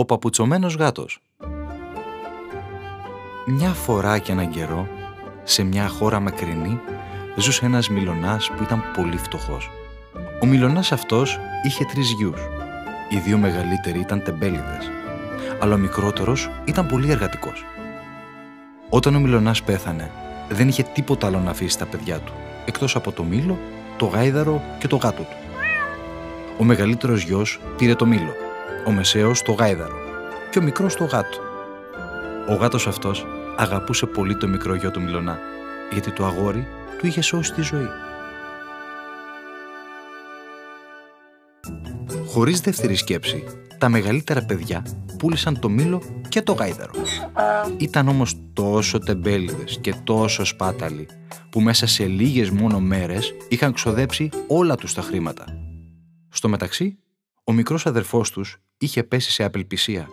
Ο παπουτσωμένος γάτος Μια φορά και έναν καιρό, σε μια χώρα μακρινή, ζούσε ένας μιλονάς που ήταν πολύ φτωχός. Ο μιλονάς αυτός είχε τρεις γιους. Οι δύο μεγαλύτεροι ήταν τεμπέληδες, αλλά ο μικρότερος ήταν πολύ εργατικός. Όταν ο μιλονάς πέθανε, δεν είχε τίποτα άλλο να αφήσει στα παιδιά του, εκτός από το μήλο, το γάιδαρο και το γάτο του. Ο μεγαλύτερος γιος πήρε το μήλο, ο μεσαίος το γάιδαρο και ο μικρός το γάτο. Ο γάτος αυτός αγαπούσε πολύ το μικρό γιο του Μιλονά, γιατί το αγόρι του είχε σώσει τη ζωή. Χωρίς δεύτερη σκέψη, τα μεγαλύτερα παιδιά πούλησαν το μήλο και το γάιδαρο. Ήταν όμως τόσο τεμπέληδες και τόσο σπάταλοι που μέσα σε λίγες μόνο μέρες είχαν ξοδέψει όλα τους τα χρήματα. Στο μεταξύ, ο μικρός αδερφός τους είχε πέσει σε απελπισία.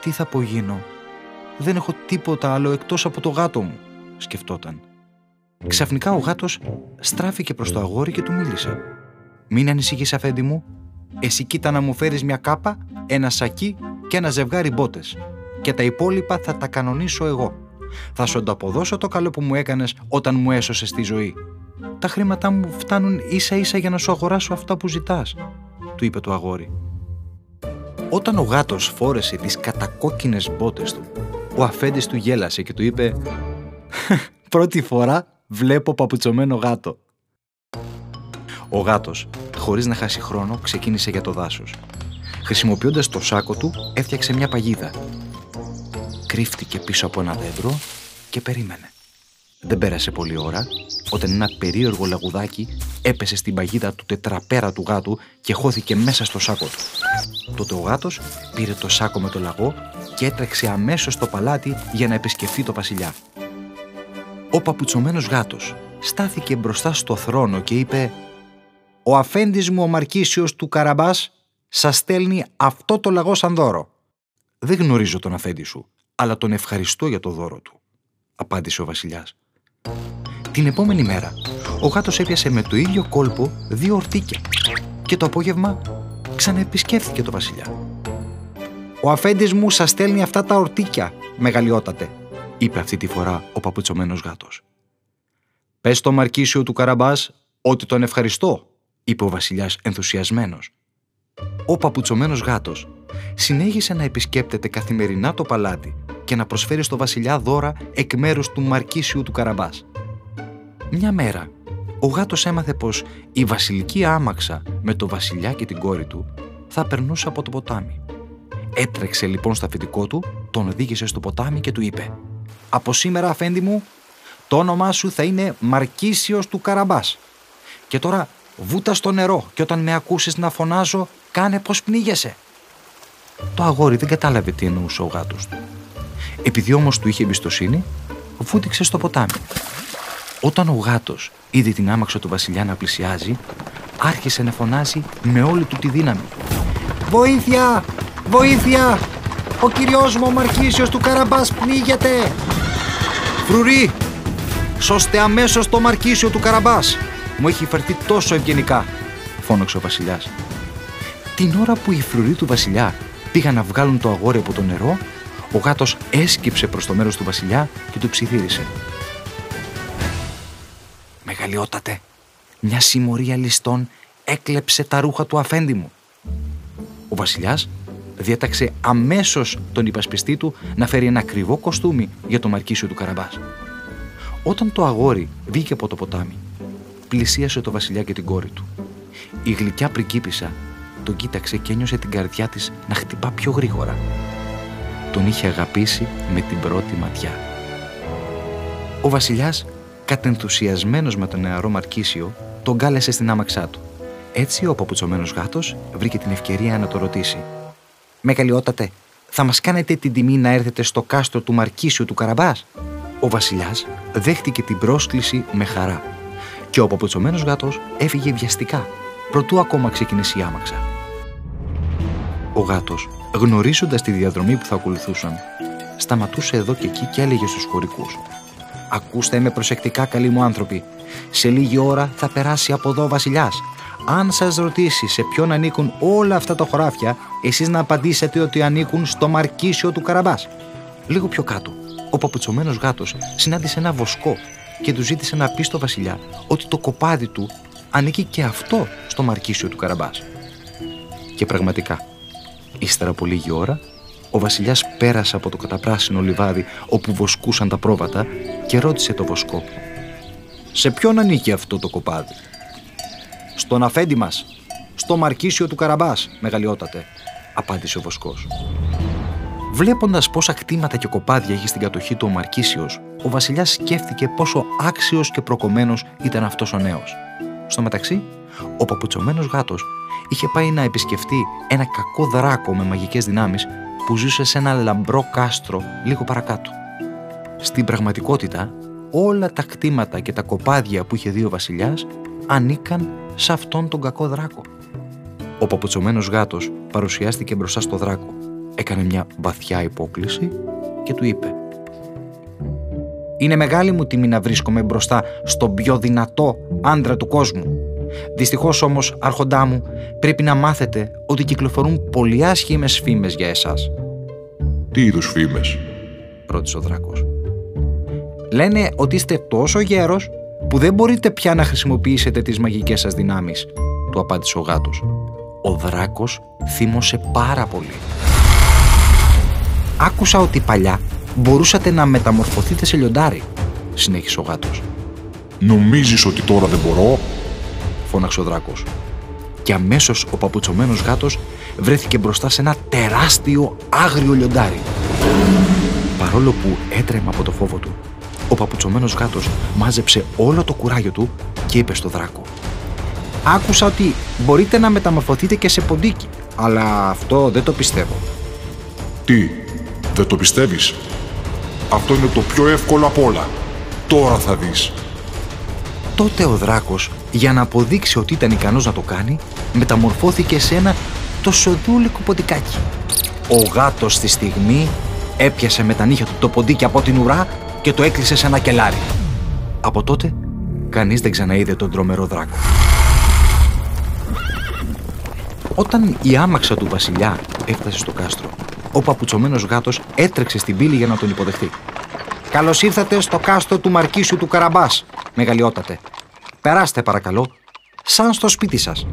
«Τι θα απογίνω, δεν έχω τίποτα άλλο εκτός από το γάτο μου», σκεφτόταν. Ξαφνικά ο γάτος στράφηκε προς το αγόρι και του μίλησε. «Μην ανησυχείς αφέντη μου, εσύ κοίτα να μου φέρεις μια κάπα, ένα σακί και ένα ζευγάρι μπότες και τα υπόλοιπα θα τα κανονίσω εγώ. Θα σου ανταποδώσω το καλό που μου έκανες όταν μου έσωσες τη ζωή. Τα χρήματά μου φτάνουν ίσα ίσα για να σου αγοράσω αυτά που ζητάς», του είπε το αγόρι. Όταν ο γάτος φόρεσε τις κατακόκκινες μπότες του, ο αφέντης του γέλασε και του είπε «Πρώτη φορά βλέπω παπουτσωμένο γάτο». Ο γάτος, χωρίς να χάσει χρόνο, ξεκίνησε για το δάσος. Χρησιμοποιώντας το σάκο του, έφτιαξε μια παγίδα. Κρύφτηκε πίσω από ένα δέντρο και περίμενε. Δεν πέρασε πολλή ώρα όταν ένα περίεργο λαγουδάκι έπεσε στην παγίδα του τετραπέρα του γάτου και χώθηκε μέσα στο σάκο του. Τότε ο γάτος πήρε το σάκο με το λαγό και έτρεξε αμέσως στο παλάτι για να επισκεφθεί το βασιλιά. Ο παπουτσωμένος γάτος στάθηκε μπροστά στο θρόνο και είπε «Ο αφέντης μου ο Μαρκίσιος του Καραμπάς σας στέλνει αυτό το λαγό σαν δώρο». «Δεν γνωρίζω τον αφέντη σου, αλλά τον ευχαριστώ για το δώρο του», απάντησε ο βασιλιάς. Την επόμενη μέρα, ο γάτος έπιασε με το ίδιο κόλπο δύο ορτίκια και το απόγευμα ξαναεπισκέφθηκε το βασιλιά. «Ο αφέντης μου σας στέλνει αυτά τα ορτίκια, μεγαλειότατε», είπε αυτή τη φορά ο παπουτσωμένος γάτος. «Πες στο Μαρκίσιο του Καραμπάς ότι τον ευχαριστώ», είπε ο βασιλιάς ενθουσιασμένος. Ο παπουτσωμένος γάτος συνέχισε να επισκέπτεται καθημερινά το παλάτι και να προσφέρει στο βασιλιά δώρα εκ μέρους του Μαρκίσιου του Καραμπάς. Μια μέρα, ο γάτος έμαθε πως η βασιλική άμαξα με το βασιλιά και την κόρη του θα περνούσε από το ποτάμι. Έτρεξε λοιπόν στο αφεντικό του, τον οδήγησε στο ποτάμι και του είπε «Από σήμερα, αφέντη μου, το όνομά σου θα είναι Μαρκίσιος του Καραμπάς. Και τώρα βούτα στο νερό και όταν με ακούσεις να φωνάζω, κάνε πως πνίγεσαι». Το αγόρι δεν κατάλαβε τι εννοούσε ο γάτος του. Επειδή όμως του είχε εμπιστοσύνη, βούτυξε στο ποτάμι. Όταν ο γάτος είδε την άμαξα του βασιλιά να πλησιάζει, άρχισε να φωνάζει με όλη του τη δύναμη. «Βοήθεια! Βοήθεια! Ο κυριός μου ο Μαρκίσιος του Καραμπάς πνίγεται! Φρουρή! Σώστε αμέσως το Μαρκίσιο του Καραμπάς! Μου έχει φερθεί τόσο ευγενικά!» φώναξε ο βασιλιάς. Την ώρα που οι φρουροί του βασιλιά πήγαν να βγάλουν το αγόρι από το νερό, ο γάτος έσκυψε προς το μέρος του βασιλιά και του ψιθύρισε. «Μεγαλειότατε, μια συμμορία ληστών έκλεψε τα ρούχα του αφέντη μου». Ο βασιλιάς διέταξε αμέσως τον υπασπιστή του να φέρει ένα ακριβό κοστούμι για το μαρκίσιο του Καραμπάς. Όταν το αγόρι βγήκε από το ποτάμι, πλησίασε το βασιλιά και την κόρη του. Η γλυκιά πριγκίπισσα τον κοίταξε και ένιωσε την καρδιά της να χτυπά πιο γρήγορα. Τον είχε αγαπήσει με την πρώτη ματιά. Ο βασιλιάς, κατενθουσιασμένος με τον νεαρό Μαρκίσιο, τον κάλεσε στην άμαξά του. Έτσι ο παπουτσωμένος γάτος βρήκε την ευκαιρία να το ρωτήσει. «Μεγαλειότατε, θα μας κάνετε την τιμή να έρθετε στο κάστρο του Μαρκίσιου του Καραμπάς» Ο βασιλιάς δέχτηκε την πρόσκληση με χαρά και ο παπουτσωμένος γάτος έφυγε βιαστικά, προτού ακόμα ξεκινήσει η άμαξα. Ο γάτος, γνωρίζοντας τη διαδρομή που θα ακολουθούσαν, σταματούσε εδώ και εκεί και έλεγε στους χωρικούς Ακούστε με προσεκτικά, καλοί μου άνθρωποι. Σε λίγη ώρα θα περάσει από εδώ ο Βασιλιάς. Αν σας ρωτήσει σε ποιον ανήκουν όλα αυτά τα χωράφια, εσείς να απαντήσετε ότι ανήκουν στο Μαρκίσιο του Καραμπάς. Λίγο πιο κάτω, ο παπουτσωμένος γάτος συνάντησε ένα βοσκό και του ζήτησε να πει στο Βασιλιά ότι το κοπάδι του ανήκει και αυτό στο Μαρκίσιο του Καραμπάς. Και πραγματικά, ύστερα από λίγη ώρα, ο βασιλιάς πέρασε από το καταπράσινο λιβάδι όπου βοσκούσαν τα πρόβατα και ρώτησε το βοσκό «Σε ποιον ανήκει αυτό το κοπάδι» «Στον αφέντη μας, στο μαρκίσιο του Καραμπάς, μεγαλειότατε», απάντησε ο βοσκός. Βλέποντας πόσα κτήματα και κοπάδια έχει στην κατοχή του ο Μαρκίσιος, ο Βασιλιάς σκέφτηκε πόσο άξιος και προκομμένος ήταν αυτός ο νέος. Στο μεταξύ, ο παπουτσωμένος γάτος είχε πάει να επισκεφτεί ένα κακό δράκο με μαγικές δυνάμεις που ζούσε σε ένα λαμπρό κάστρο λίγο παρακάτω. Στην πραγματικότητα, όλα τα κτήματα και τα κοπάδια που είχε δει ο βασιλιάς ανήκαν σε αυτόν τον κακό δράκο. Ο παπουτσωμένος γάτος παρουσιάστηκε μπροστά στο δράκο, έκανε μια βαθιά υπόκληση και του είπε «Είναι μεγάλη μου τιμή να βρίσκομαι μπροστά στον πιο δυνατό άντρα του κόσμου. Δυστυχώς όμως, άρχοντά μου, πρέπει να μάθετε ότι κυκλοφορούν πολύ άσχημες φήμες για εσάς. Τι είδους φήμες; ρώτησε ο δράκος. Λένε ότι είστε τόσο γέρος που δεν μπορείτε πια να χρησιμοποιήσετε τις μαγικές σας δυνάμεις, του απάντησε ο γάτος. Ο δράκος θύμωσε πάρα πολύ. Άκουσα ότι παλιά μπορούσατε να μεταμορφωθείτε σε λιοντάρι, συνέχισε ο γάτος. Νομίζεις ότι τώρα δεν μπορώ; φώναξε ο δράκος. Και αμέσως ο παπουτσωμένος γάτος βρέθηκε μπροστά σε ένα τεράστιο άγριο λιοντάρι. Παρόλο που έτρεμα από το φόβο του, ο παπουτσωμένος γάτος μάζεψε όλο το κουράγιο του και είπε στο δράκο «Άκουσα ότι μπορείτε να μεταμορφωθείτε και σε ποντίκι, αλλά αυτό δεν το πιστεύω». «Τι, δεν το πιστεύεις» Αυτό είναι το πιο εύκολο απ' όλα. Τώρα θα δεις. Τότε ο δράκος, για να αποδείξει ότι ήταν ικανός να το κάνει, μεταμορφώθηκε σε ένα το σοδούλικο ποντικάκι. Ο γάτος στη στιγμή έπιασε με τα νύχια του το ποντίκι από την ουρά και το έκλεισε σε ένα κελάρι. Από τότε, κανείς δεν ξαναείδε τον τρομερό δράκο. Όταν η άμαξα του βασιλιά έφτασε στο κάστρο, ο παπουτσωμένος γάτος έτρεξε στην πύλη για να τον υποδεχτεί. «Καλώς ήρθατε στο κάστρο του Μαρκίσιου του Καραμπάς, μεγαλειότατε. Περάστε παρακαλώ, σαν στο σπίτι σας».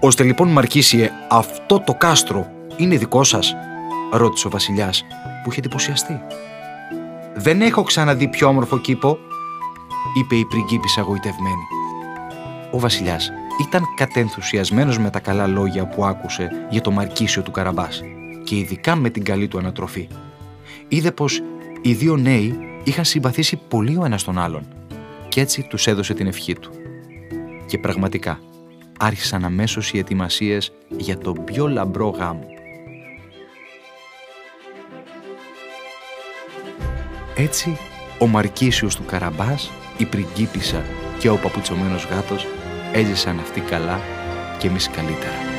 «Ώστε λοιπόν Μαρκίσιε αυτό το κάστρο είναι δικό σας» ρώτησε ο βασιλιάς που είχε εντυπωσιαστεί. «Δεν έχω ξαναδεί πιο όμορφο κήπο» είπε η πριγκίπισσα αγωητευμένη. Ο βασιλιάς ήταν κατενθουσιασμένος με τα καλά λόγια που άκουσε για το Μαρκίσιο του Καραμπάς και ειδικά με την καλή του ανατροφή. Είδε πως οι δύο νέοι είχαν συμπαθήσει πολύ ο ένας τον άλλον και έτσι τους έδωσε την ευχή του. Και πραγματικά άρχισαν αμέσως οι ετοιμασίες για τον πιο λαμπρό γάμο. Έτσι, ο Μαρκίσιος του Καραμπάς, η πριγκίπισσα και ο παπουτσωμένος γάτος έζησαν αυτοί καλά και εμείς καλύτερα.